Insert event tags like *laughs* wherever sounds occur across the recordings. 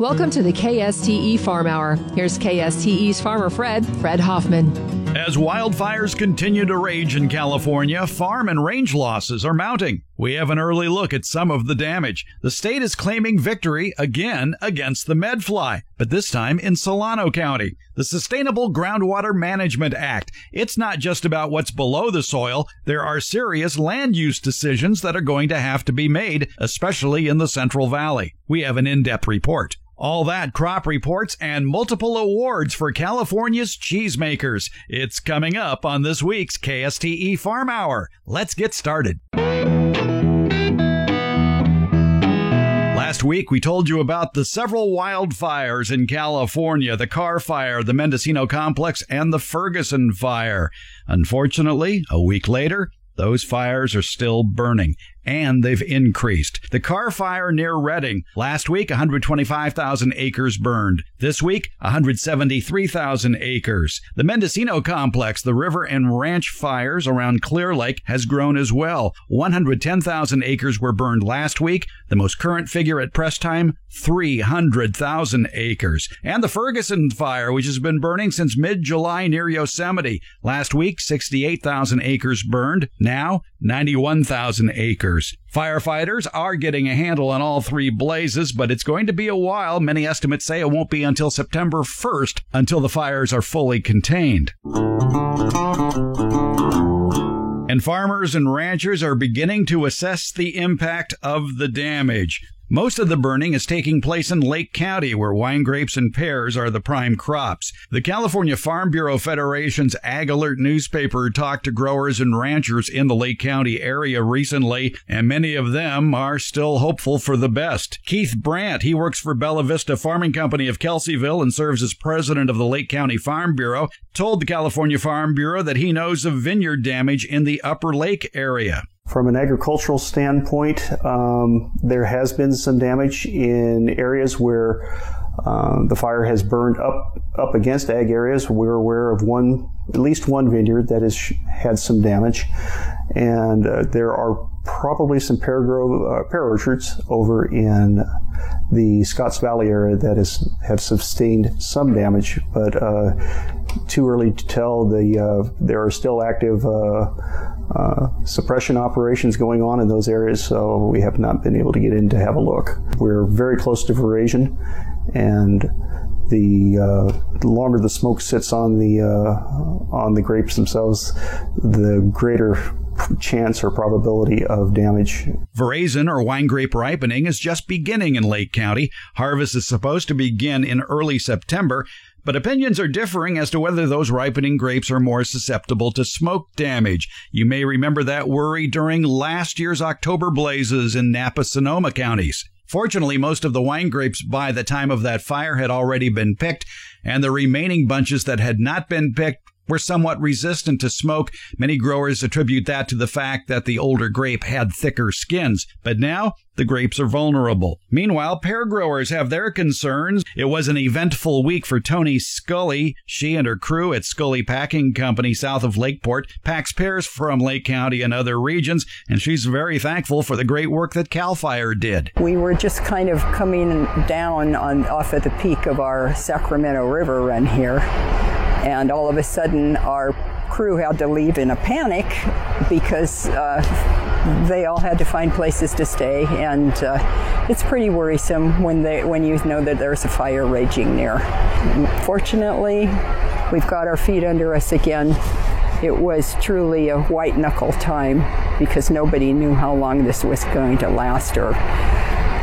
Welcome to the KSTE Farm Hour. Here's KSTE's farmer Fred, Fred Hoffman. As wildfires continue to rage in California, farm and range losses are mounting. We have an early look at some of the damage. The state is claiming victory again against the medfly, but this time in Solano County. The Sustainable Groundwater Management Act. It's not just about what's below the soil. There are serious land use decisions that are going to have to be made, especially in the Central Valley. We have an in-depth report. All that crop reports and multiple awards for California's cheesemakers. It's coming up on this week's KSTE Farm Hour. Let's get started. Last week, we told you about the several wildfires in California the Carr Fire, the Mendocino Complex, and the Ferguson Fire. Unfortunately, a week later, those fires are still burning and they've increased. The Carr Fire near Redding. Last week, 125,000 acres burned. This week, 173,000 acres. The Mendocino Complex, the river and ranch fires around Clear Lake has grown as well. 110,000 acres were burned last week. The most current figure at press time, 300,000 acres. And the Ferguson Fire, which has been burning since mid-July near Yosemite. Last week, 68,000 acres burned. Now, 91,000 acres. Firefighters are getting a handle on all three blazes, but it's going to be a while. Many estimates say it won't be until September 1st until the fires are fully contained. And farmers and ranchers are beginning to assess the impact of the damage. Most of the burning is taking place in Lake County, where wine grapes and pears are the prime crops. The California Farm Bureau Federation's Ag Alert newspaper talked to growers and ranchers in the Lake County area recently, and many of them are still hopeful for the best. Keith Brandt, he works for Bella Vista Farming Company of Kelseyville and serves as president of the Lake County Farm Bureau, told the California Farm Bureau that he knows of vineyard damage in the Upper Lake area. From an agricultural standpoint, um, there has been some damage in areas where uh, the fire has burned up up against ag areas. We're aware of one, at least one vineyard that has had some damage, and uh, there are probably some pear, uh, pear orchards over in the Scotts Valley area that is have sustained some damage, but uh, too early to tell. The uh, there are still active uh, suppression operations going on in those areas, so we have not been able to get in to have a look. We're very close to veraison, and the, uh, the longer the smoke sits on the uh, on the grapes themselves, the greater chance or probability of damage. Veraison or wine grape ripening is just beginning in Lake County. Harvest is supposed to begin in early September, but opinions are differing as to whether those ripening grapes are more susceptible to smoke damage. You may remember that worry during last year's October blazes in Napa Sonoma counties. Fortunately, most of the wine grapes by the time of that fire had already been picked, and the remaining bunches that had not been picked were somewhat resistant to smoke. Many growers attribute that to the fact that the older grape had thicker skins. But now the grapes are vulnerable. Meanwhile, pear growers have their concerns. It was an eventful week for Toni Scully. She and her crew at Scully Packing Company south of Lakeport packs pears from Lake County and other regions, and she's very thankful for the great work that CAL FIRE did. We were just kind of coming down on off at the peak of our Sacramento River run here and all of a sudden our crew had to leave in a panic because uh, they all had to find places to stay, and uh, it's pretty worrisome when they when you know that there's a fire raging near. Fortunately, we've got our feet under us again. It was truly a white knuckle time because nobody knew how long this was going to last or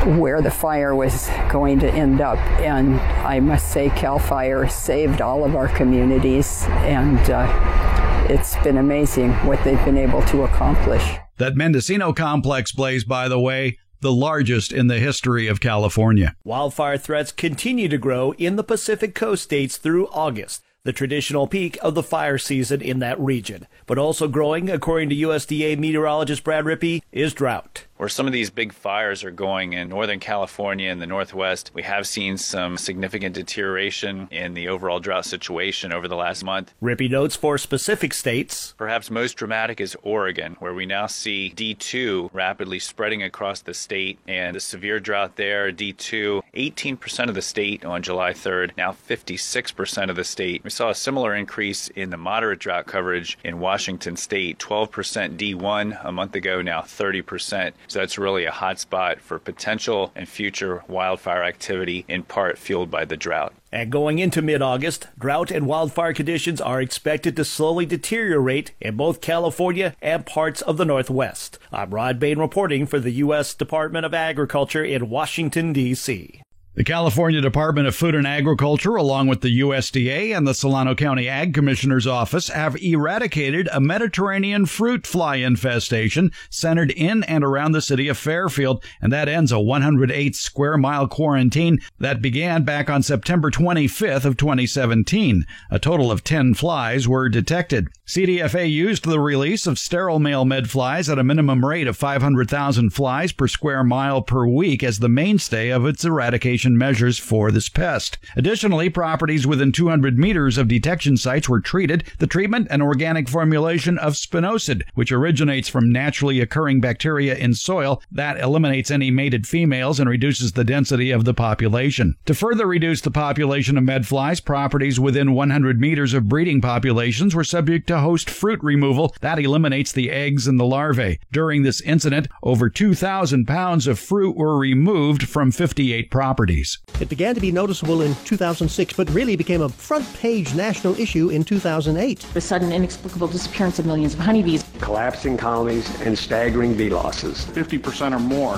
where the fire was going to end up. And I must say, CAL FIRE saved all of our communities, and uh, it's been amazing what they've been able to accomplish. That Mendocino complex blaze, by the way, the largest in the history of California. Wildfire threats continue to grow in the Pacific Coast states through August the traditional peak of the fire season in that region. But also growing, according to USDA meteorologist Brad Rippey, is drought. Where some of these big fires are going in Northern California and the Northwest, we have seen some significant deterioration in the overall drought situation over the last month. Rippey notes for specific states. Perhaps most dramatic is Oregon, where we now see D2 rapidly spreading across the state and the severe drought there, D2, 18% of the state on July 3rd, now 56% of the state. We saw a similar increase in the moderate drought coverage in Washington state, 12% D1 a month ago, now 30%. So that's really a hotspot for potential and future wildfire activity, in part fueled by the drought. And going into mid August, drought and wildfire conditions are expected to slowly deteriorate in both California and parts of the Northwest. I'm Rod Bain reporting for the U.S. Department of Agriculture in Washington, D.C. The California Department of Food and Agriculture, along with the USDA and the Solano County Ag Commissioner's Office, have eradicated a Mediterranean fruit fly infestation centered in and around the city of Fairfield, and that ends a 108 square mile quarantine that began back on September 25th of 2017. A total of 10 flies were detected. CDFA used the release of sterile male medflies at a minimum rate of 500,000 flies per square mile per week as the mainstay of its eradication measures for this pest. Additionally, properties within 200 meters of detection sites were treated. The treatment, an organic formulation of spinosad, which originates from naturally occurring bacteria in soil that eliminates any mated females and reduces the density of the population. To further reduce the population of medflies, properties within 100 meters of breeding populations were subject to host fruit removal that eliminates the eggs and the larvae. During this incident, over 2,000 pounds of fruit were removed from 58 properties. It began to be noticeable in 2006, but really became a front page national issue in 2008. The sudden inexplicable disappearance of millions of honeybees, collapsing colonies, and staggering bee losses 50% or more.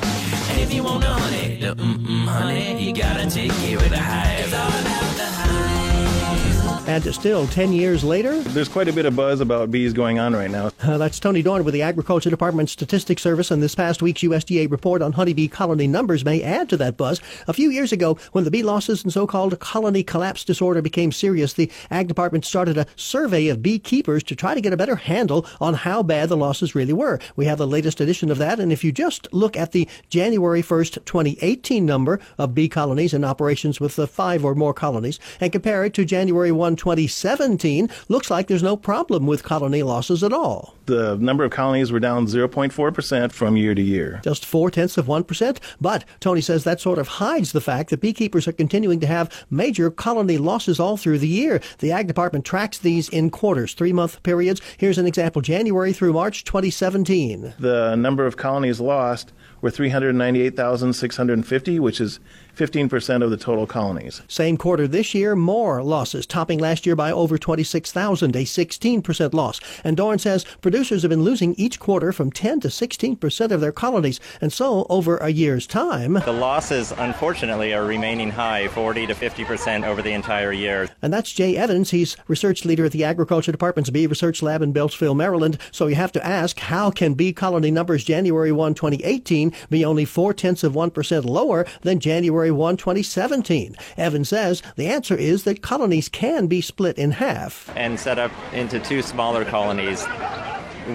And still, 10 years later, there's quite a bit of buzz about bees going on right now. Uh, that's Tony Dorn with the Agriculture Department Statistics Service, and this past week's USDA report on honeybee colony numbers may add to that buzz. A few years ago, when the bee losses and so-called colony collapse disorder became serious, the Ag Department started a survey of beekeepers to try to get a better handle on how bad the losses really were. We have the latest edition of that, and if you just look at the January 1st, 2018 number of bee colonies in operations with the five or more colonies, and compare it to January 1, 2017, looks like there's no problem with colony losses at all. The number of colonies were down 0.4% from year to year. Just four tenths of 1%. But Tony says that sort of hides the fact that beekeepers are continuing to have major colony losses all through the year. The Ag Department tracks these in quarters, three month periods. Here's an example January through March 2017. The number of colonies lost were 398,650, which is 15% of the total colonies. Same quarter this year, more losses, topping last year by over 26,000, a 16% loss. And Dorn says producers have been losing each quarter from 10 to 16% of their colonies, and so over a year's time. The losses, unfortunately, are remaining high, 40 to 50% over the entire year. And that's Jay Evans. He's research leader at the Agriculture Department's Bee Research Lab in Beltsville, Maryland. So you have to ask, how can bee colony numbers January 1, 2018 be only four tenths of 1% lower than January 1, 2017? Evans says the answer is that colonies can be split in half. And set up into two smaller colonies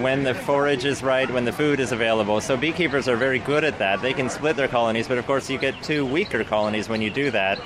when the forage is right, when the food is available. So beekeepers are very good at that. They can split their colonies, but of course you get two weaker colonies when you do that.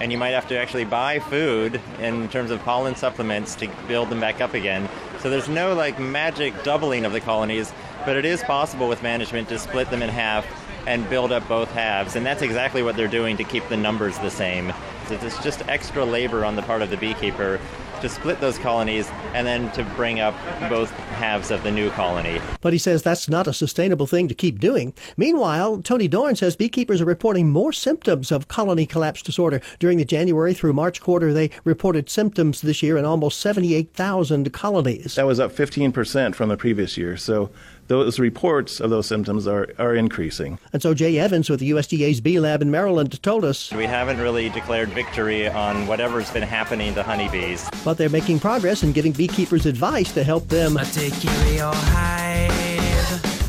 And you might have to actually buy food in terms of pollen supplements to build them back up again. So there's no like magic doubling of the colonies, but it is possible with management to split them in half and build up both halves. And that's exactly what they're doing to keep the numbers the same. So it's just extra labor on the part of the beekeeper to split those colonies and then to bring up both halves of the new colony. But he says that's not a sustainable thing to keep doing. Meanwhile, Tony Dorn says beekeepers are reporting more symptoms of colony collapse disorder. During the January through March quarter, they reported symptoms this year in almost 78,000 colonies. That was up 15% from the previous year. So those reports of those symptoms are, are increasing. And so Jay Evans with the USDA's Bee Lab in Maryland told us We haven't really declared victory on whatever's been happening to honeybees. But they're making progress and giving beekeepers advice to help them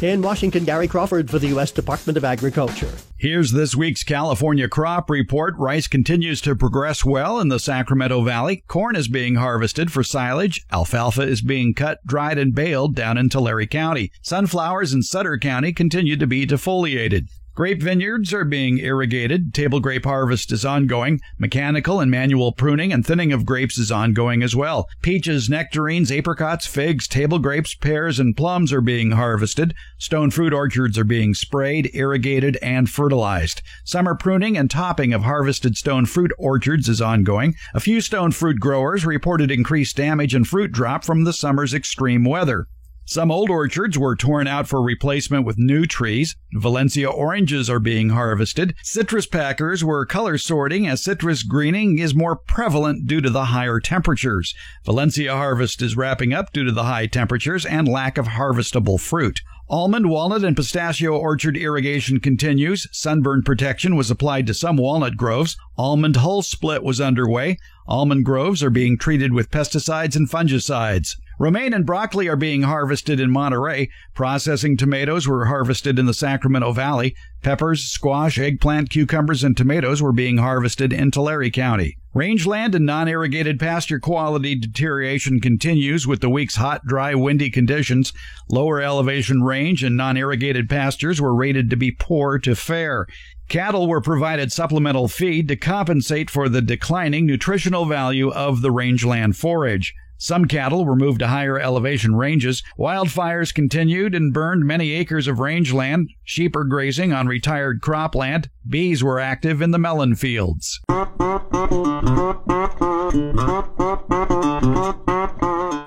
In Washington, Gary Crawford for the U.S. Department of Agriculture. Here's this week's California crop report. Rice continues to progress well in the Sacramento Valley. Corn is being harvested for silage. Alfalfa is being cut, dried, and baled down in Tulare County. Sunflowers in Sutter County continue to be defoliated. Grape vineyards are being irrigated. Table grape harvest is ongoing. Mechanical and manual pruning and thinning of grapes is ongoing as well. Peaches, nectarines, apricots, figs, table grapes, pears, and plums are being harvested. Stone fruit orchards are being sprayed, irrigated, and fertilized. Summer pruning and topping of harvested stone fruit orchards is ongoing. A few stone fruit growers reported increased damage and fruit drop from the summer's extreme weather. Some old orchards were torn out for replacement with new trees. Valencia oranges are being harvested. Citrus packers were color sorting as citrus greening is more prevalent due to the higher temperatures. Valencia harvest is wrapping up due to the high temperatures and lack of harvestable fruit. Almond, walnut, and pistachio orchard irrigation continues. Sunburn protection was applied to some walnut groves. Almond hull split was underway. Almond groves are being treated with pesticides and fungicides. Romaine and broccoli are being harvested in Monterey. Processing tomatoes were harvested in the Sacramento Valley. Peppers, squash, eggplant, cucumbers, and tomatoes were being harvested in Tulare County. Rangeland and non-irrigated pasture quality deterioration continues with the week's hot, dry, windy conditions. Lower elevation range and non-irrigated pastures were rated to be poor to fair. Cattle were provided supplemental feed to compensate for the declining nutritional value of the rangeland forage. Some cattle were moved to higher elevation ranges. Wildfires continued and burned many acres of rangeland. Sheep are grazing on retired cropland. Bees were active in the melon fields.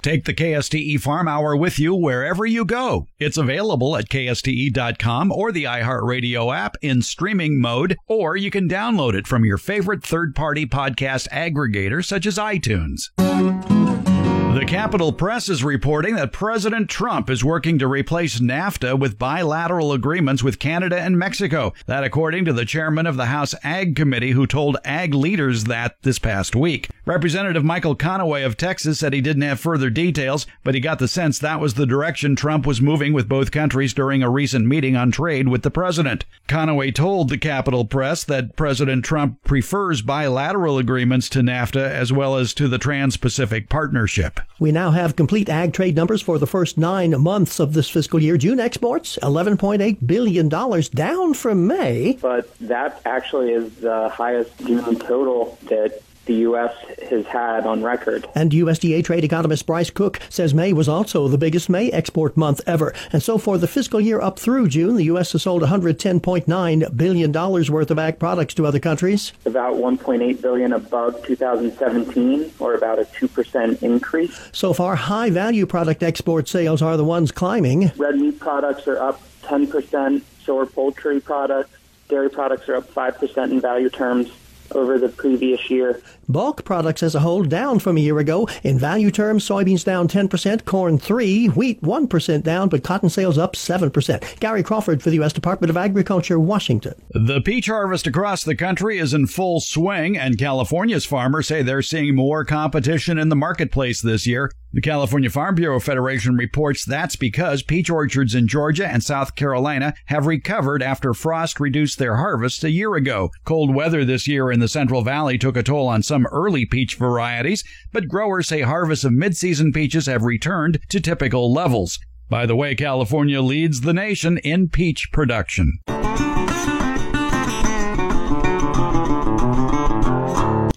Take the KSTE Farm Hour with you wherever you go. It's available at KSTE.com or the iHeartRadio app in streaming mode, or you can download it from your favorite third party podcast aggregator such as iTunes. The Capital Press is reporting that President Trump is working to replace NAFTA with bilateral agreements with Canada and Mexico. That, according to the chairman of the House Ag Committee, who told ag leaders that this past week. Representative Michael Conaway of Texas said he didn't have further details, but he got the sense that was the direction Trump was moving with both countries during a recent meeting on trade with the president. Conaway told the Capital Press that President Trump prefers bilateral agreements to NAFTA as well as to the Trans Pacific Partnership. We now have complete ag trade numbers for the first nine months of this fiscal year. June exports, $11.8 billion, down from May. But that actually is the highest June total that the U.S. has had on record. And USDA trade economist Bryce Cooke says May was also the biggest May export month ever. And so for the fiscal year up through June, the U.S. has sold $110.9 billion worth of ag products to other countries. About 1.8 billion above 2017, or about a 2% increase. So far, high value product export sales are the ones climbing. Red meat products are up 10%, so are poultry products. Dairy products are up 5% in value terms over the previous year. Bulk products as a whole down from a year ago. In value terms, soybeans down 10%, corn 3, wheat 1% down, but cotton sales up 7%. Gary Crawford for the U.S. Department of Agriculture, Washington. The peach harvest across the country is in full swing, and California's farmers say they're seeing more competition in the marketplace this year. The California Farm Bureau Federation reports that's because peach orchards in Georgia and South Carolina have recovered after frost reduced their harvests a year ago. Cold weather this year in the Central Valley took a toll on some early peach varieties, but growers say harvests of mid-season peaches have returned to typical levels. By the way, California leads the nation in peach production.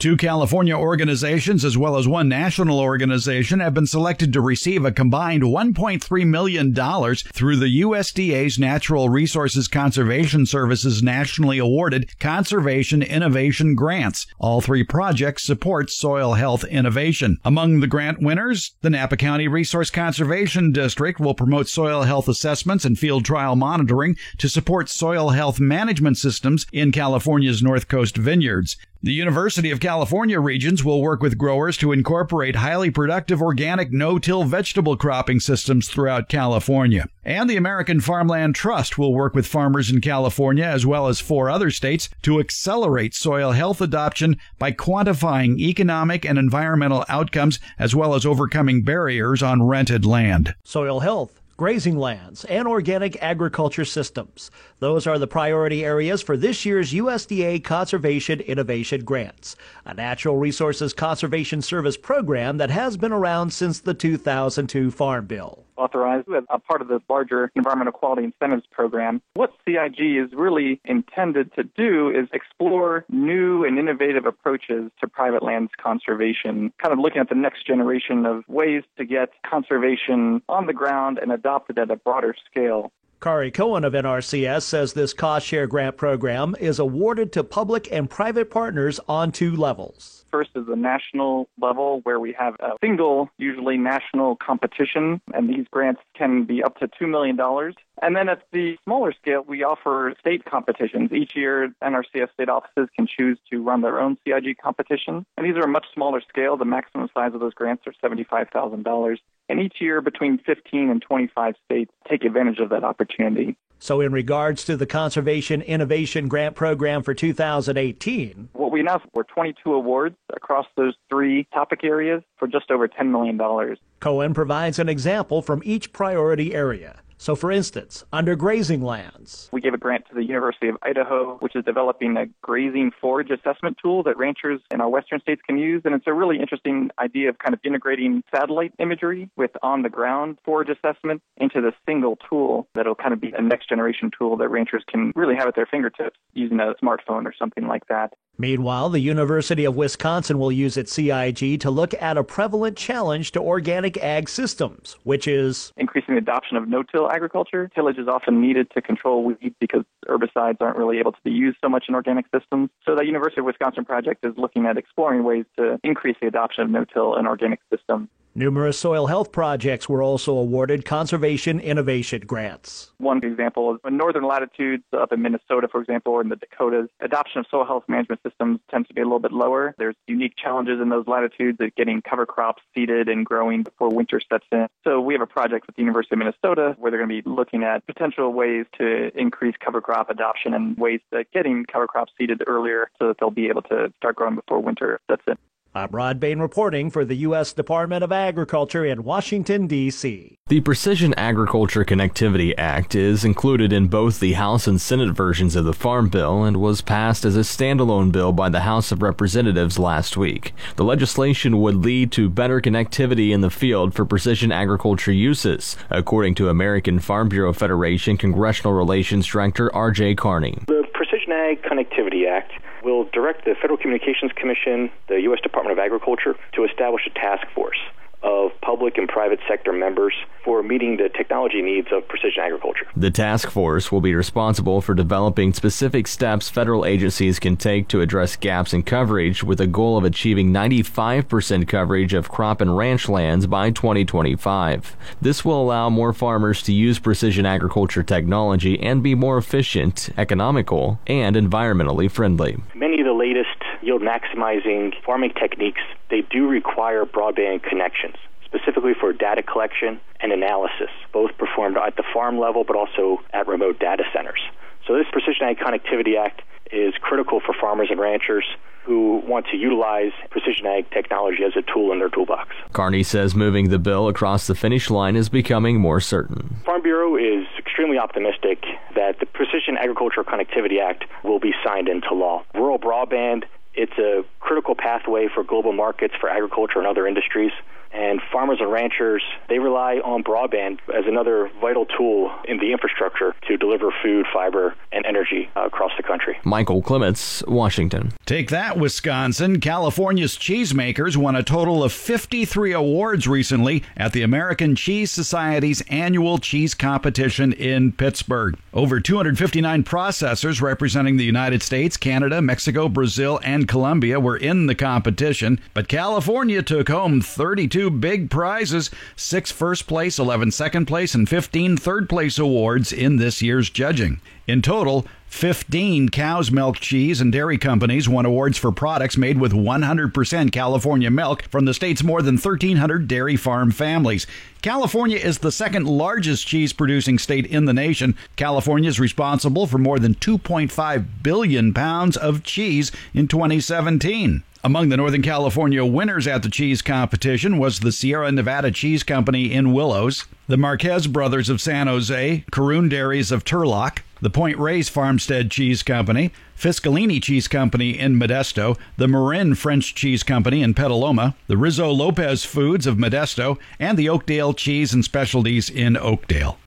Two California organizations, as well as one national organization, have been selected to receive a combined $1.3 million through the USDA's Natural Resources Conservation Service's nationally awarded Conservation Innovation Grants. All three projects support soil health innovation. Among the grant winners, the Napa County Resource Conservation District will promote soil health assessments and field trial monitoring to support soil health management systems in California's North Coast vineyards. The University of California regions will work with growers to incorporate highly productive organic no-till vegetable cropping systems throughout California. And the American Farmland Trust will work with farmers in California as well as four other states to accelerate soil health adoption by quantifying economic and environmental outcomes as well as overcoming barriers on rented land. Soil health grazing lands, and organic agriculture systems. Those are the priority areas for this year's USDA Conservation Innovation Grants, a natural resources conservation service program that has been around since the 2002 Farm Bill authorized as a part of the larger Environmental Quality Incentives Program. What CIG is really intended to do is explore new and innovative approaches to private lands conservation, kind of looking at the next generation of ways to get conservation on the ground and adopted at a broader scale. Kari Cohen of NRCS says this cost share grant program is awarded to public and private partners on two levels. First is the national level where we have a single, usually national competition, and these grants can be up to $2 million. And then at the smaller scale, we offer state competitions. Each year, NRCS state offices can choose to run their own CIG competition. And these are a much smaller scale. The maximum size of those grants are $75,000. And each year, between 15 and 25 states take advantage of that opportunity. So, in regards to the Conservation Innovation Grant Program for 2018, what we announced were 22 awards across those three topic areas for just over $10 million. Cohen provides an example from each priority area. So, for instance, under grazing lands, we gave a grant to the University of Idaho, which is developing a grazing forage assessment tool that ranchers in our western states can use. And it's a really interesting idea of kind of integrating satellite imagery with on the ground forage assessment into the single tool that'll kind of be a next generation tool that ranchers can really have at their fingertips using a smartphone or something like that. Meanwhile, the University of Wisconsin will use its CIG to look at a prevalent challenge to organic ag systems, which is increasing the adoption of no till agriculture. Tillage is often needed to control weeds because herbicides aren't really able to be used so much in organic systems. So the University of Wisconsin project is looking at exploring ways to increase the adoption of no-till in organic systems. Numerous soil health projects were also awarded conservation innovation grants. One example is in northern latitudes up in Minnesota, for example, or in the Dakotas, adoption of soil health management systems tends to be a little bit lower. There's unique challenges in those latitudes of getting cover crops seeded and growing before winter sets in. So we have a project with the University of Minnesota where they're going to be looking at potential ways to increase cover crop adoption and ways that getting cover crops seeded earlier so that they'll be able to start growing before winter sets in. I'm Rod Bain reporting for the U.S. Department of Agriculture in Washington, D.C. The Precision Agriculture Connectivity Act is included in both the House and Senate versions of the Farm Bill and was passed as a standalone bill by the House of Representatives last week. The legislation would lead to better connectivity in the field for precision agriculture uses, according to American Farm Bureau Federation Congressional Relations Director R.J. Karney. The Precision Ag Connectivity Act will direct the Federal Communications Commission, the U.S. Department of Agriculture, to establish a task force of public and private sector members for meeting the technology needs of precision agriculture. The task force will be responsible for developing specific steps federal agencies can take to address gaps in coverage with a goal of achieving 95% coverage of crop and ranch lands by 2025. This will allow more farmers to use precision agriculture technology and be more efficient, economical, and environmentally friendly. Many of the latest yield maximizing farming techniques, they do require broadband connections, specifically for data collection and analysis, both performed at the farm level but also at remote data centers. So this Precision Ag Connectivity Act is critical for farmers and ranchers who want to utilize precision ag technology as a tool in their toolbox. Karney says moving the bill across the finish line is becoming more certain. Farm Bureau is extremely optimistic that the Precision Agriculture Connectivity Act will be signed into law. Rural broadband it's a critical pathway for global markets for agriculture and other industries. And farmers and ranchers, they rely on broadband as another vital tool in the infrastructure to deliver food, fiber, and energy uh, across the country. Michael Clements, Washington. Take that, Wisconsin. California's cheesemakers won a total of 53 awards recently at the American Cheese Society's annual cheese competition in Pittsburgh. Over 259 processors representing the United States, Canada, Mexico, Brazil, and Colombia were in the competition, but California took home 32 two big prizes six first place, 11 second place, and 15 third place awards in this year's judging. In total, 15 cow's milk cheese and dairy companies won awards for products made with 100% California milk from the state's more than 1,300 dairy farm families. California is the second largest cheese producing state in the nation. California is responsible for more than 2.5 billion pounds of cheese in 2017. Among the Northern California winners at the cheese competition was the Sierra Nevada Cheese Company in Willows, the Marquez Brothers of San Jose, Karoun Dairies of Turlock, the Point Reyes Farmstead Cheese Company, Fiscalini Cheese Company in Modesto, the Marin French Cheese Company in Petaluma, the Rizo Lopez Foods of Modesto, and the Oakdale Cheese and Specialties in Oakdale.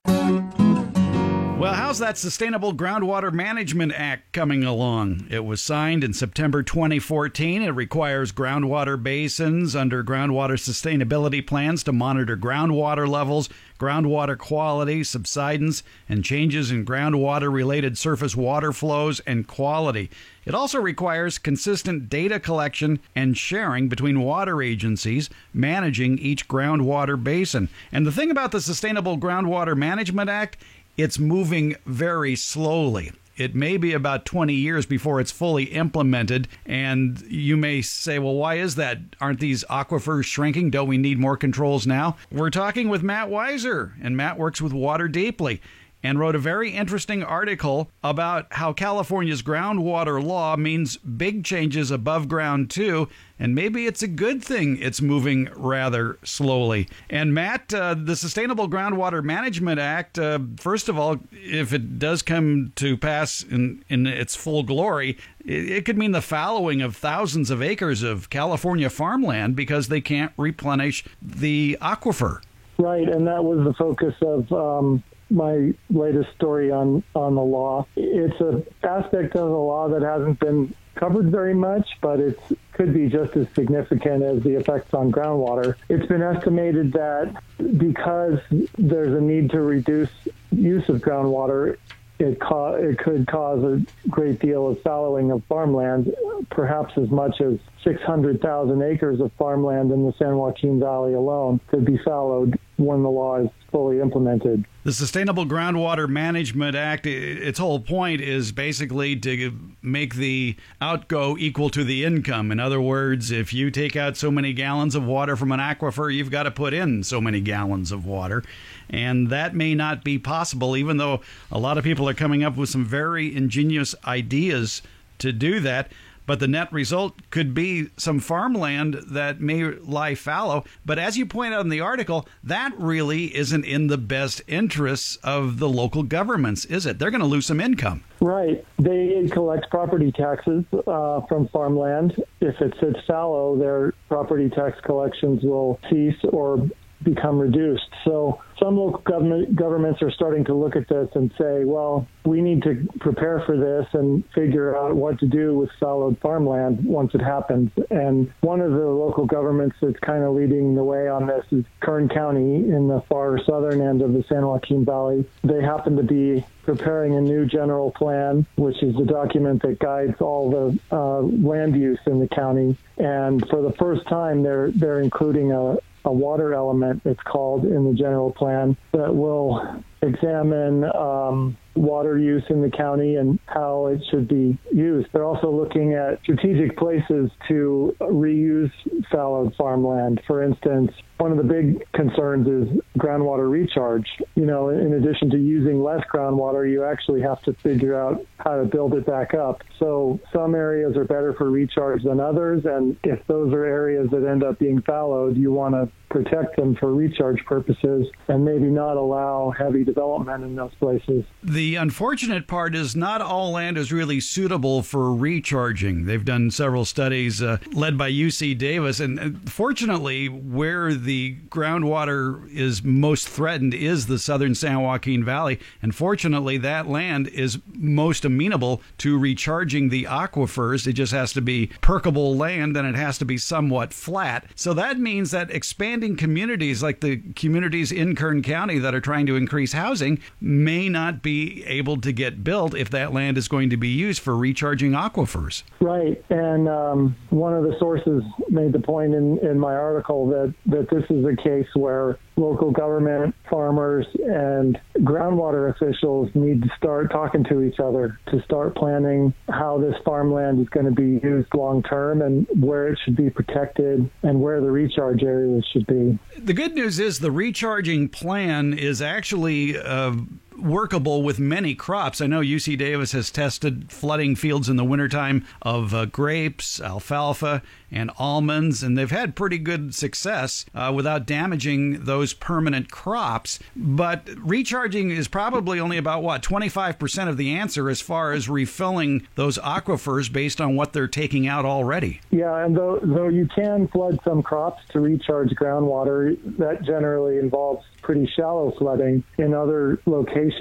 Well, how's that Sustainable Groundwater Management Act coming along? It was signed in September 2014. It requires groundwater basins under groundwater sustainability plans to monitor groundwater levels, groundwater quality, subsidence, and changes in groundwater related surface water flows and quality. It also requires consistent data collection and sharing between water agencies managing each groundwater basin. And the thing about the Sustainable Groundwater Management Act it's moving very slowly. It may be about 20 years before it's fully implemented. And you may say, well, why is that? Aren't these aquifers shrinking? Don't we need more controls now? We're talking with Matt Weiser, and Matt works with Water Deeply and wrote a very interesting article about how California's groundwater law means big changes above ground too, and maybe it's a good thing it's moving rather slowly. And Matt, uh, the Sustainable Groundwater Management Act, uh, first of all, if it does come to pass in, in its full glory, it, it could mean the fallowing of thousands of acres of California farmland because they can't replenish the aquifer. Right, and that was the focus of um, my latest story on on the law. It's an aspect of the law that hasn't been covered very much, but it could be just as significant as the effects on groundwater. It's been estimated that because there's a need to reduce use of groundwater, it, co- it could cause a great deal of fallowing of farmland, perhaps as much as 600,000 acres of farmland in the San Joaquin Valley alone could be fallowed when the law is fully implemented. The Sustainable Groundwater Management Act, its whole point is basically to make the outgo equal to the income. In other words, if you take out so many gallons of water from an aquifer, you've got to put in so many gallons of water. And that may not be possible, even though a lot of people are coming up with some very ingenious ideas to do that but the net result could be some farmland that may lie fallow. But as you point out in the article, that really isn't in the best interests of the local governments, is it? They're going to lose some income. Right. They collect property taxes uh, from farmland. If it sits fallow, their property tax collections will cease or become reduced. So some local government governments are starting to look at this and say, well, we need to prepare for this and figure out what to do with fallowed farmland once it happens. And one of the local governments that's kind of leading the way on this is Kern County in the far southern end of the San Joaquin Valley. They happen to be preparing a new general plan, which is the document that guides all the uh, land use in the county. And for the first time, they're they're including a, a water element, it's called in the general plan, that will examine um, water use in the county and how it should be used. They're also looking at strategic places to reuse fallowed farmland. For instance, one of the big concerns is groundwater recharge. You know, in addition to using less groundwater, you actually have to figure out how to build it back up. So some areas are better for recharge than others, and if those are areas that end up being fallowed, you want to protect them for recharge purposes and maybe not allow heavy development in those places. The unfortunate part is not all land is really suitable for recharging. They've done several studies uh, led by UC Davis, and uh, fortunately, where the groundwater is most threatened is the southern San Joaquin Valley, and fortunately, that land is most amenable to recharging the aquifers. It just has to be perkable land and it has to be somewhat flat. So that means that expanding communities like the communities in Kern County that are trying to increase housing may not be able to get built if that land is going to be used for recharging aquifers. Right, and um, one of the sources made the point in, in my article that, that this is a case where local government, farmers, and groundwater officials need to start talking to each other to start planning how this farmland is going to be used long term and where it should be protected and where the recharge areas should be. The good news is the recharging plan is actually. Uh, workable with many crops. I know UC Davis has tested flooding fields in the wintertime of uh, grapes, alfalfa, and almonds, and they've had pretty good success uh, without damaging those permanent crops. But recharging is probably only about what 25% of the answer as far as refilling those aquifers based on what they're taking out already. Yeah, and though, though you can flood some crops to recharge groundwater, that generally involves pretty shallow flooding. In other locations,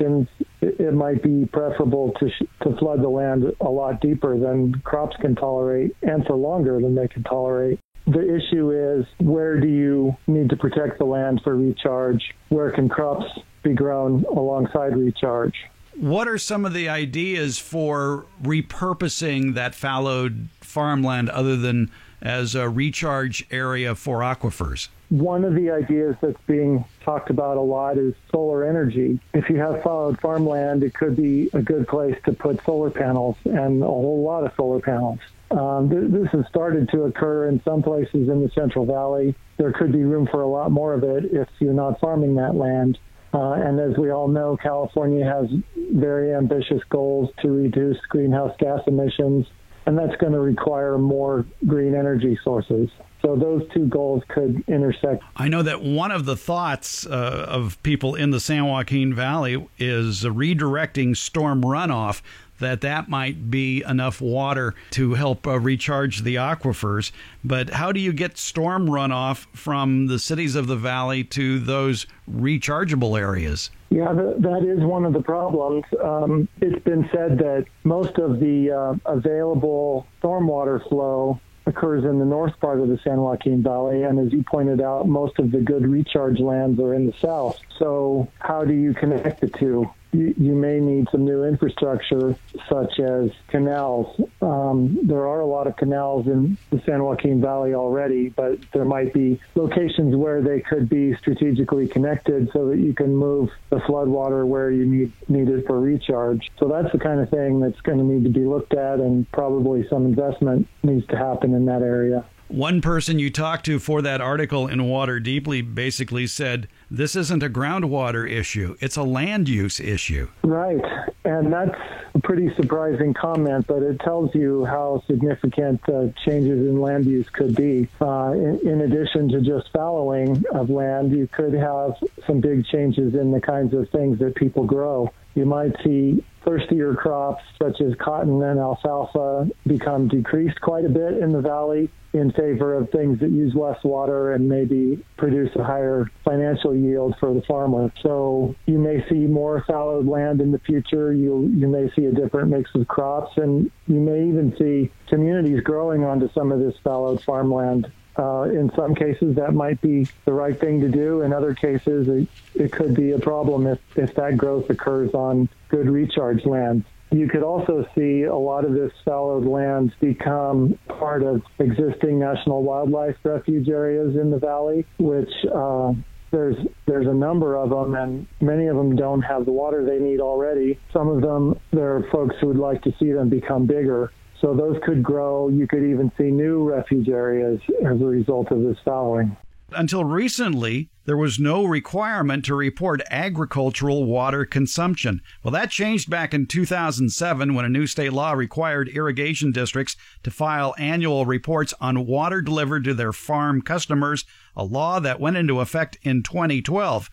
it might be preferable to, to flood the land a lot deeper than crops can tolerate and for longer than they can tolerate. The issue is where do you need to protect the land for recharge? Where can crops be grown alongside recharge? What are some of the ideas for repurposing that fallowed farmland other than as a recharge area for aquifers? One of the ideas that's being talked about a lot is solar energy. If you have fallowed farmland, it could be a good place to put solar panels and a whole lot of solar panels. Um, th- this has started to occur in some places in the Central Valley. There could be room for a lot more of it if you're not farming that land. Uh, and as we all know, California has very ambitious goals to reduce greenhouse gas emissions, and that's going to require more green energy sources. So those two goals could intersect. I know that one of the thoughts uh, of people in the San Joaquin Valley is redirecting storm runoff that that might be enough water to help uh, recharge the aquifers. But how do you get storm runoff from the cities of the valley to those rechargeable areas? Yeah, that is one of the problems. Um, it's been said that most of the uh, available stormwater flow occurs in the north part of the San Joaquin Valley. And as you pointed out, most of the good recharge lands are in the south. So, how do you connect the two? You, you may need some new infrastructure, such as canals. Um, there are a lot of canals in the San Joaquin Valley already, but there might be locations where they could be strategically connected so that you can move the floodwater where you need, need it for recharge. So that's the kind of thing that's going to need to be looked at, and probably some investment needs to happen in that area. One person you talked to for that article in Water Deeply basically said this isn't a groundwater issue, it's a land use issue. Right. And that's a pretty surprising comment, but it tells you how significant uh, changes in land use could be. Uh, in, in addition to just fallowing of land, you could have some big changes in the kinds of things that people grow. You might see thirstier crops such as cotton and alfalfa become decreased quite a bit in the valley in favor of things that use less water and maybe produce a higher financial yield for the farmer. So you may see more fallowed land in the future. You you may see a different mix of crops, and you may even see communities growing onto some of this fallowed farmland. Uh, in some cases, that might be the right thing to do. In other cases, it, it could be a problem if, if that growth occurs on good recharge land. You could also see a lot of this fallowed land become part of existing national wildlife refuge areas in the valley, which uh, there's there's a number of them, and many of them don't have the water they need already. Some of them, there are folks who would like to see them become bigger. So those could grow. You could even see new refuge areas as a result of this fallowing. Until recently, there was no requirement to report agricultural water consumption. Well, that changed back in 2007 when a new state law required irrigation districts to file annual reports on water delivered to their farm customers, a law that went into effect in 2012.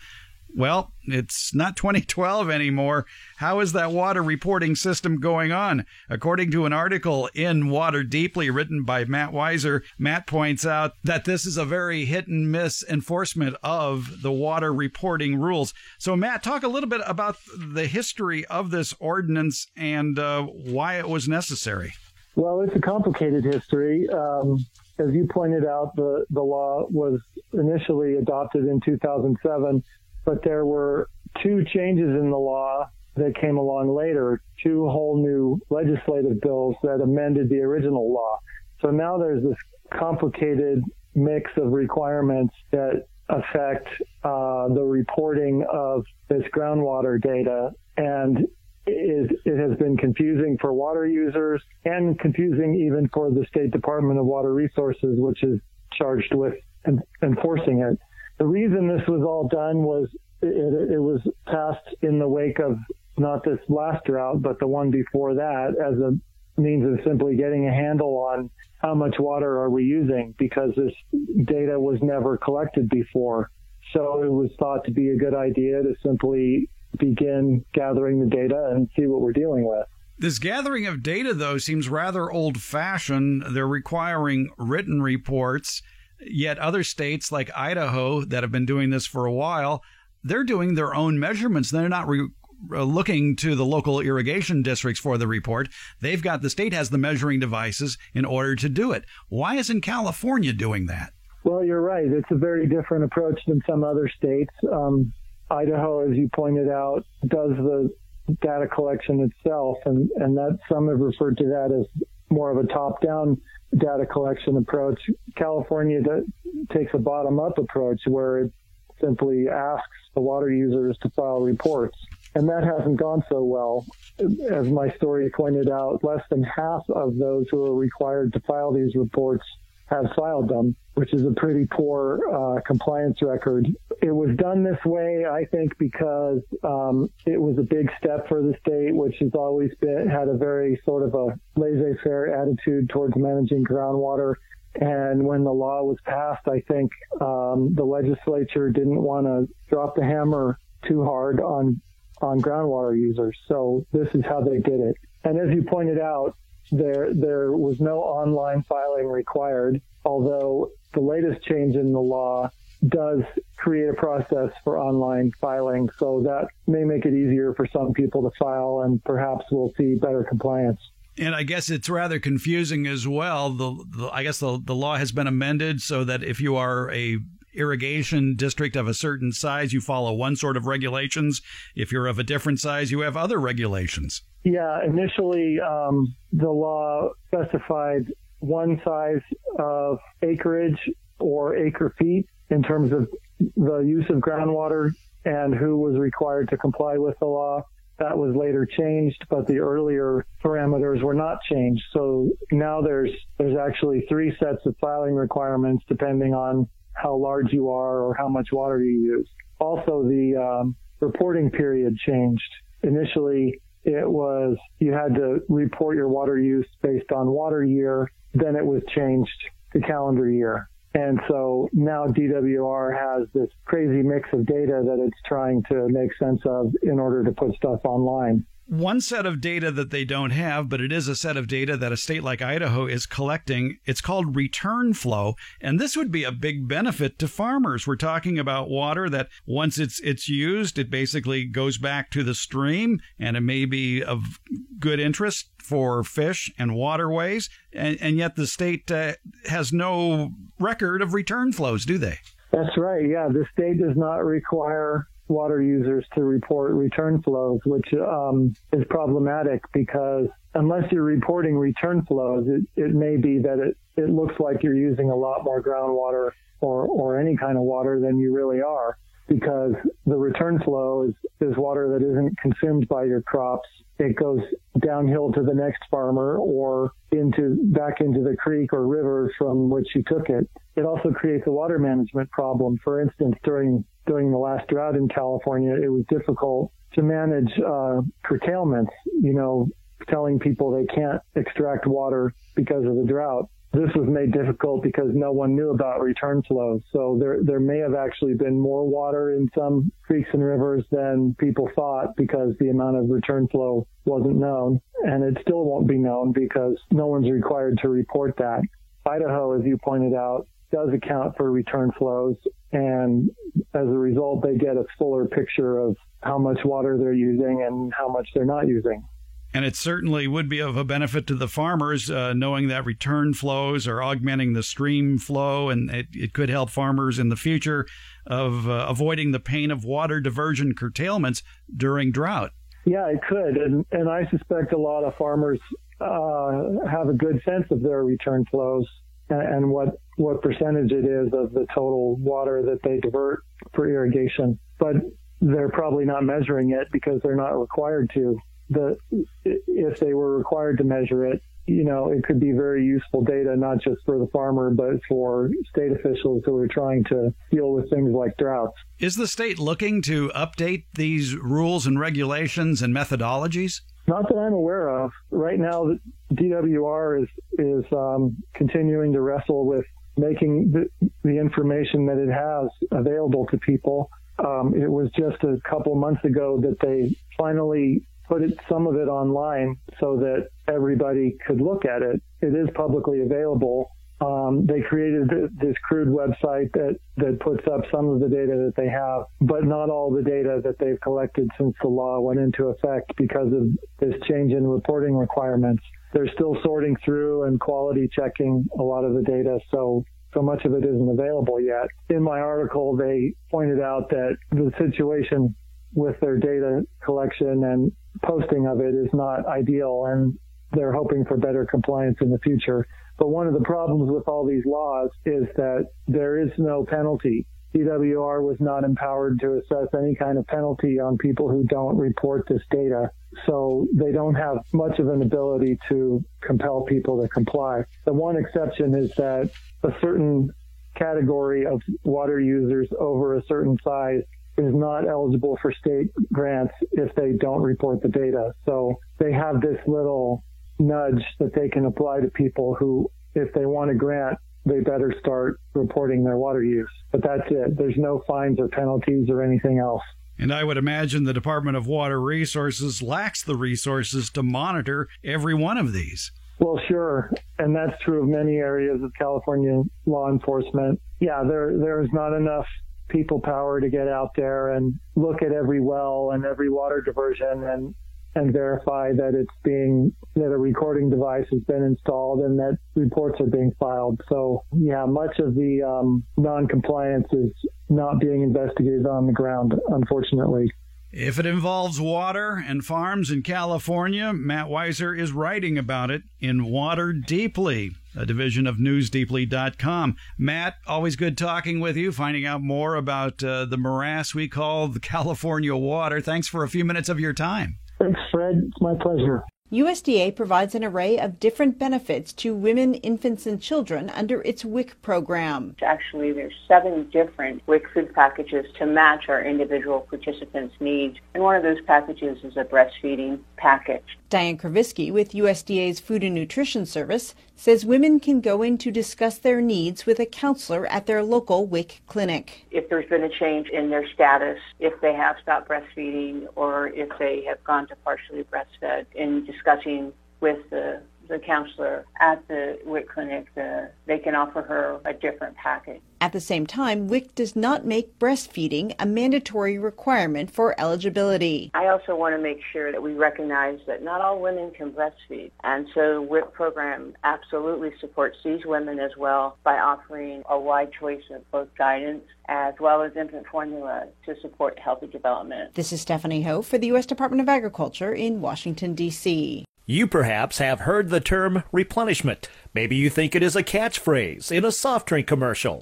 Well, it's not *laughs* 2012 anymore. How is that water reporting system going on? According to an article in Water Deeply written by Matt Weiser, Matt points out that this is a very hit and miss enforcement of the water reporting rules. So, Matt, talk a little bit about the history of this ordinance and uh, why it was necessary. Well, it's a complicated history. Um, as you pointed out, the, the law was initially adopted in 2007 but there were two changes in the law that came along later, two whole new legislative bills that amended the original law. So now there's this complicated mix of requirements that affect uh, the reporting of this groundwater data and it, it, has been confusing for water users and confusing even for the State Department of Water Resources, which is charged with en- enforcing it. The reason this was all done was it, it was passed in the wake of not this last drought, but the one before that as a means of simply getting a handle on how much water are we using because this data was never collected before. So it was thought to be a good idea to simply begin gathering the data and see what we're dealing with. This gathering of data, though, seems rather old fashioned. They're requiring written reports, yet other states like Idaho that have been doing this for a while, they're doing their own measurements. They're not re- uh, looking to the local irrigation districts for the report. They've got the state has the measuring devices in order to do it. Why isn't California doing that? Well, you're right. It's a very different approach than some other states. Um, Idaho, as you pointed out, does the data collection itself, and, and that some have referred to that as more of a top-down data collection approach. California takes a bottom-up approach where it simply asks the water users to file reports. And that hasn't gone so well. As my story pointed out, less than half of those who are required to file these reports have filed them, which is a pretty poor uh, compliance record. It was done this way, I think, because um, it was a big step for the state, which has always been had a very sort of a laissez-faire attitude towards managing groundwater. And when the law was passed, I think um, the legislature didn't want to drop the hammer too hard on on groundwater users. So this is how they did it. And as you pointed out, there there was no online filing required, although the latest change in the law does create a process for online filing, so that may make it easier for some people to file, and perhaps we'll see better compliance. And I guess it's rather confusing as well. The, the I guess the the law has been amended so that if you are a irrigation district of a certain size, you follow one sort of regulations. If you're of a different size, you have other regulations. Yeah, initially um, the law specified one size of acreage or acre feet in terms of the use of groundwater and who was required to comply with the law. That was later changed, but the earlier parameters were not changed. So now there's there's actually three sets of filing requirements depending on how large you are or how much water you use. Also, the um, reporting period changed. Initially, it was you had to report your water use based on water year. Then it was changed to calendar year. And so now DWR has this crazy mix of data that it's trying to make sense of in order to put stuff online one set of data that they don't have, but it is a set of data that a state like Idaho is collecting. It's called return flow, and this would be a big benefit to farmers. We're talking about water that once it's it's used, it basically goes back to the stream, and it may be of good interest for fish and waterways, and, and yet the state uh, has no record of return flows, do they? That's right. Yeah, the state does not require water users to report return flows, which um, is problematic because unless you're reporting return flows, it, it may be that it, it looks like you're using a lot more groundwater or, or any kind of water than you really are because the return flow is, is water that isn't consumed by your crops. It goes downhill to the next farmer or into back into the creek or river from which you took it. It also creates a water management problem. For instance, during during the last drought in California, it was difficult to manage uh, curtailments. You know, telling people they can't extract water because of the drought this was made difficult because no one knew about return flows. So there, there may have actually been more water in some creeks and rivers than people thought because the amount of return flow wasn't known. And it still won't be known because no one's required to report that. Idaho, as you pointed out, does account for return flows. And as a result, they get a fuller picture of how much water they're using and how much they're not using. And it certainly would be of a benefit to the farmers uh, knowing that return flows are augmenting the stream flow, and it, it could help farmers in the future of uh, avoiding the pain of water diversion curtailments during drought. Yeah, it could, and and I suspect a lot of farmers uh, have a good sense of their return flows and, and what what percentage it is of the total water that they divert for irrigation, but they're probably not measuring it because they're not required to. The if they were required to measure it, you know, it could be very useful data, not just for the farmer, but for state officials who are trying to deal with things like droughts. Is the state looking to update these rules and regulations and methodologies? Not that I'm aware of. Right now, the DWR is is um, continuing to wrestle with making the, the, information that it has available to people. Um, it was just a couple months ago that they finally put it, some of it online so that everybody could look at it. It is publicly available. Um, they created this crude website that, that puts up some of the data that they have, but not all the data that they've collected since the law went into effect because of this change in reporting requirements. They're still sorting through and quality checking a lot of the data, so so much of it isn't available yet. In my article, they pointed out that the situation with their data collection and posting of it is not ideal and they're hoping for better compliance in the future. But one of the problems with all these laws is that there is no penalty. DWR was not empowered to assess any kind of penalty on people who don't report this data. So they don't have much of an ability to compel people to comply. The one exception is that a certain category of water users over a certain size is not eligible for state grants if they don't report the data. So they have this little nudge that they can apply to people who, if they want a grant, they better start reporting their water use. But that's it. There's no fines or penalties or anything else. And I would imagine the Department of Water Resources lacks the resources to monitor every one of these. Well, sure, and that's true of many areas of California law enforcement. Yeah, there there is not enough people power to get out there and look at every well and every water diversion and and verify that it's being that a recording device has been installed and that reports are being filed. So yeah, much of the um, non-compliance is not being investigated on the ground, unfortunately. If it involves water and farms in California, Matt Weiser is writing about it in Water Deeply, a division of newsdeeply.com. Matt, always good talking with you, finding out more about uh, the morass we call the California water. Thanks for a few minutes of your time. Thanks, Fred. It's my pleasure. USDA provides an array of different benefits to women, infants, and children under its WIC program. Actually, there's seven different WIC food packages to match our individual participants' needs, and one of those packages is a breastfeeding package. Diane Kravisky with USDA's Food and Nutrition Service says women can go in to discuss their needs with a counselor at their local WIC clinic. If there's been a change in their status, if they have stopped breastfeeding, or if they have gone to partially breastfed, in discussing with the the counselor at the WIC clinic, the, they can offer her a different package. At the same time, WIC does not make breastfeeding a mandatory requirement for eligibility. I also want to make sure that we recognize that not all women can breastfeed. And so the WIC program absolutely supports these women as well by offering a wide choice of both guidance as well as infant formula to support healthy development. This is Stephanie Ho for the U.S. Department of Agriculture in Washington, D.C. You perhaps have heard the term replenishment. Maybe you think it is a catchphrase in a soft drink commercial.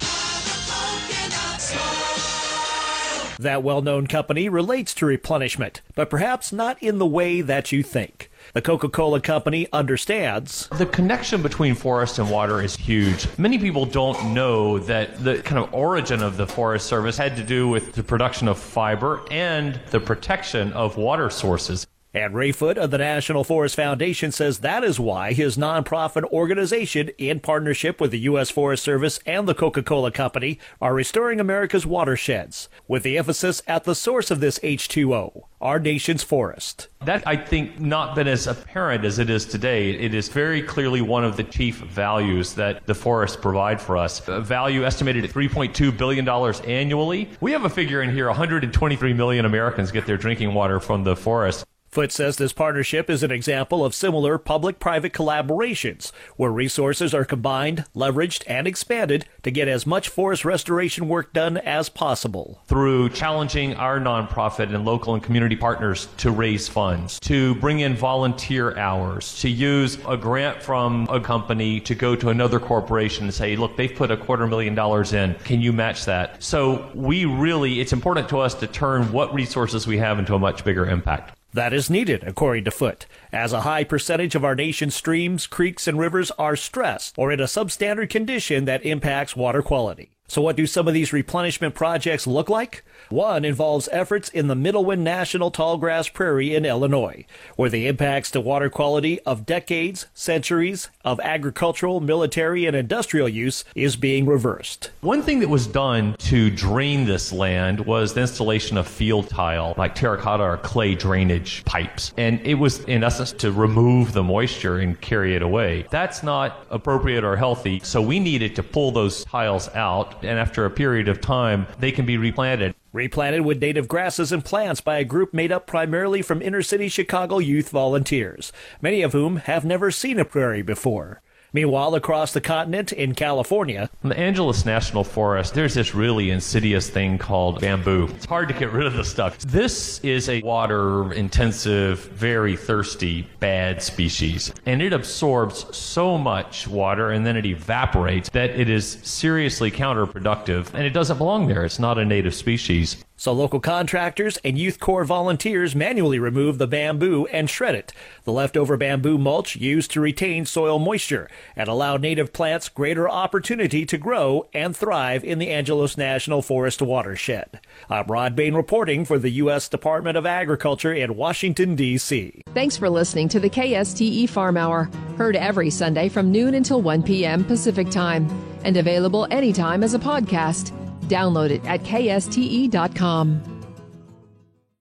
That well known company relates to replenishment, but perhaps not in the way that you think. The Coca Cola Company understands. The connection between forest and water is huge. Many people don't know that the kind of origin of the Forest Service had to do with the production of fiber and the protection of water sources. And Ray Foote of the National Forest Foundation says that is why his nonprofit organization, in partnership with the U.S. Forest Service and the Coca Cola Company, are restoring America's watersheds, with the emphasis at the source of this H2O, our nation's forest. That, I think, not been as apparent as it is today. It is very clearly one of the chief values that the forests provide for us. A value estimated at $3.2 billion annually. We have a figure in here 123 million Americans get their drinking water from the forest. Foote says this partnership is an example of similar public private collaborations where resources are combined, leveraged, and expanded to get as much forest restoration work done as possible. Through challenging our nonprofit and local and community partners to raise funds, to bring in volunteer hours, to use a grant from a company to go to another corporation and say, look, they've put a quarter million dollars in. Can you match that? So we really, it's important to us to turn what resources we have into a much bigger impact. That is needed, according to Foote, as a high percentage of our nation's streams, creeks, and rivers are stressed or in a substandard condition that impacts water quality. So, what do some of these replenishment projects look like? One involves efforts in the Midewin National Tallgrass Prairie in Illinois, where the impacts to water quality of decades, centuries of agricultural, military, and industrial use is being reversed. One thing that was done to drain this land was the installation of field tile, like terracotta or clay drainage pipes. And it was, in essence, to remove the moisture and carry it away. That's not appropriate or healthy, so we needed to pull those tiles out and after a period of time, they can be replanted. Replanted with native grasses and plants by a group made up primarily from inner city Chicago youth volunteers, many of whom have never seen a prairie before. Meanwhile, across the continent in California, in the Angeles National Forest, there's this really insidious thing called bamboo. It's hard to get rid of the stuff. This is a water intensive, very thirsty, bad species. And it absorbs so much water and then it evaporates that it is seriously counterproductive and it doesn't belong there. It's not a native species. So local contractors and Youth Corps volunteers manually remove the bamboo and shred it. The leftover bamboo mulch used to retain soil moisture and allow native plants greater opportunity to grow and thrive in the Angeles National Forest watershed. I'm Rod Bain reporting for the U.S. Department of Agriculture in Washington, D.C. Thanks for listening to the KSTE Farm Hour, heard every Sunday from noon until 1 p.m. Pacific Time, and available anytime as a podcast. Download it at kste.com.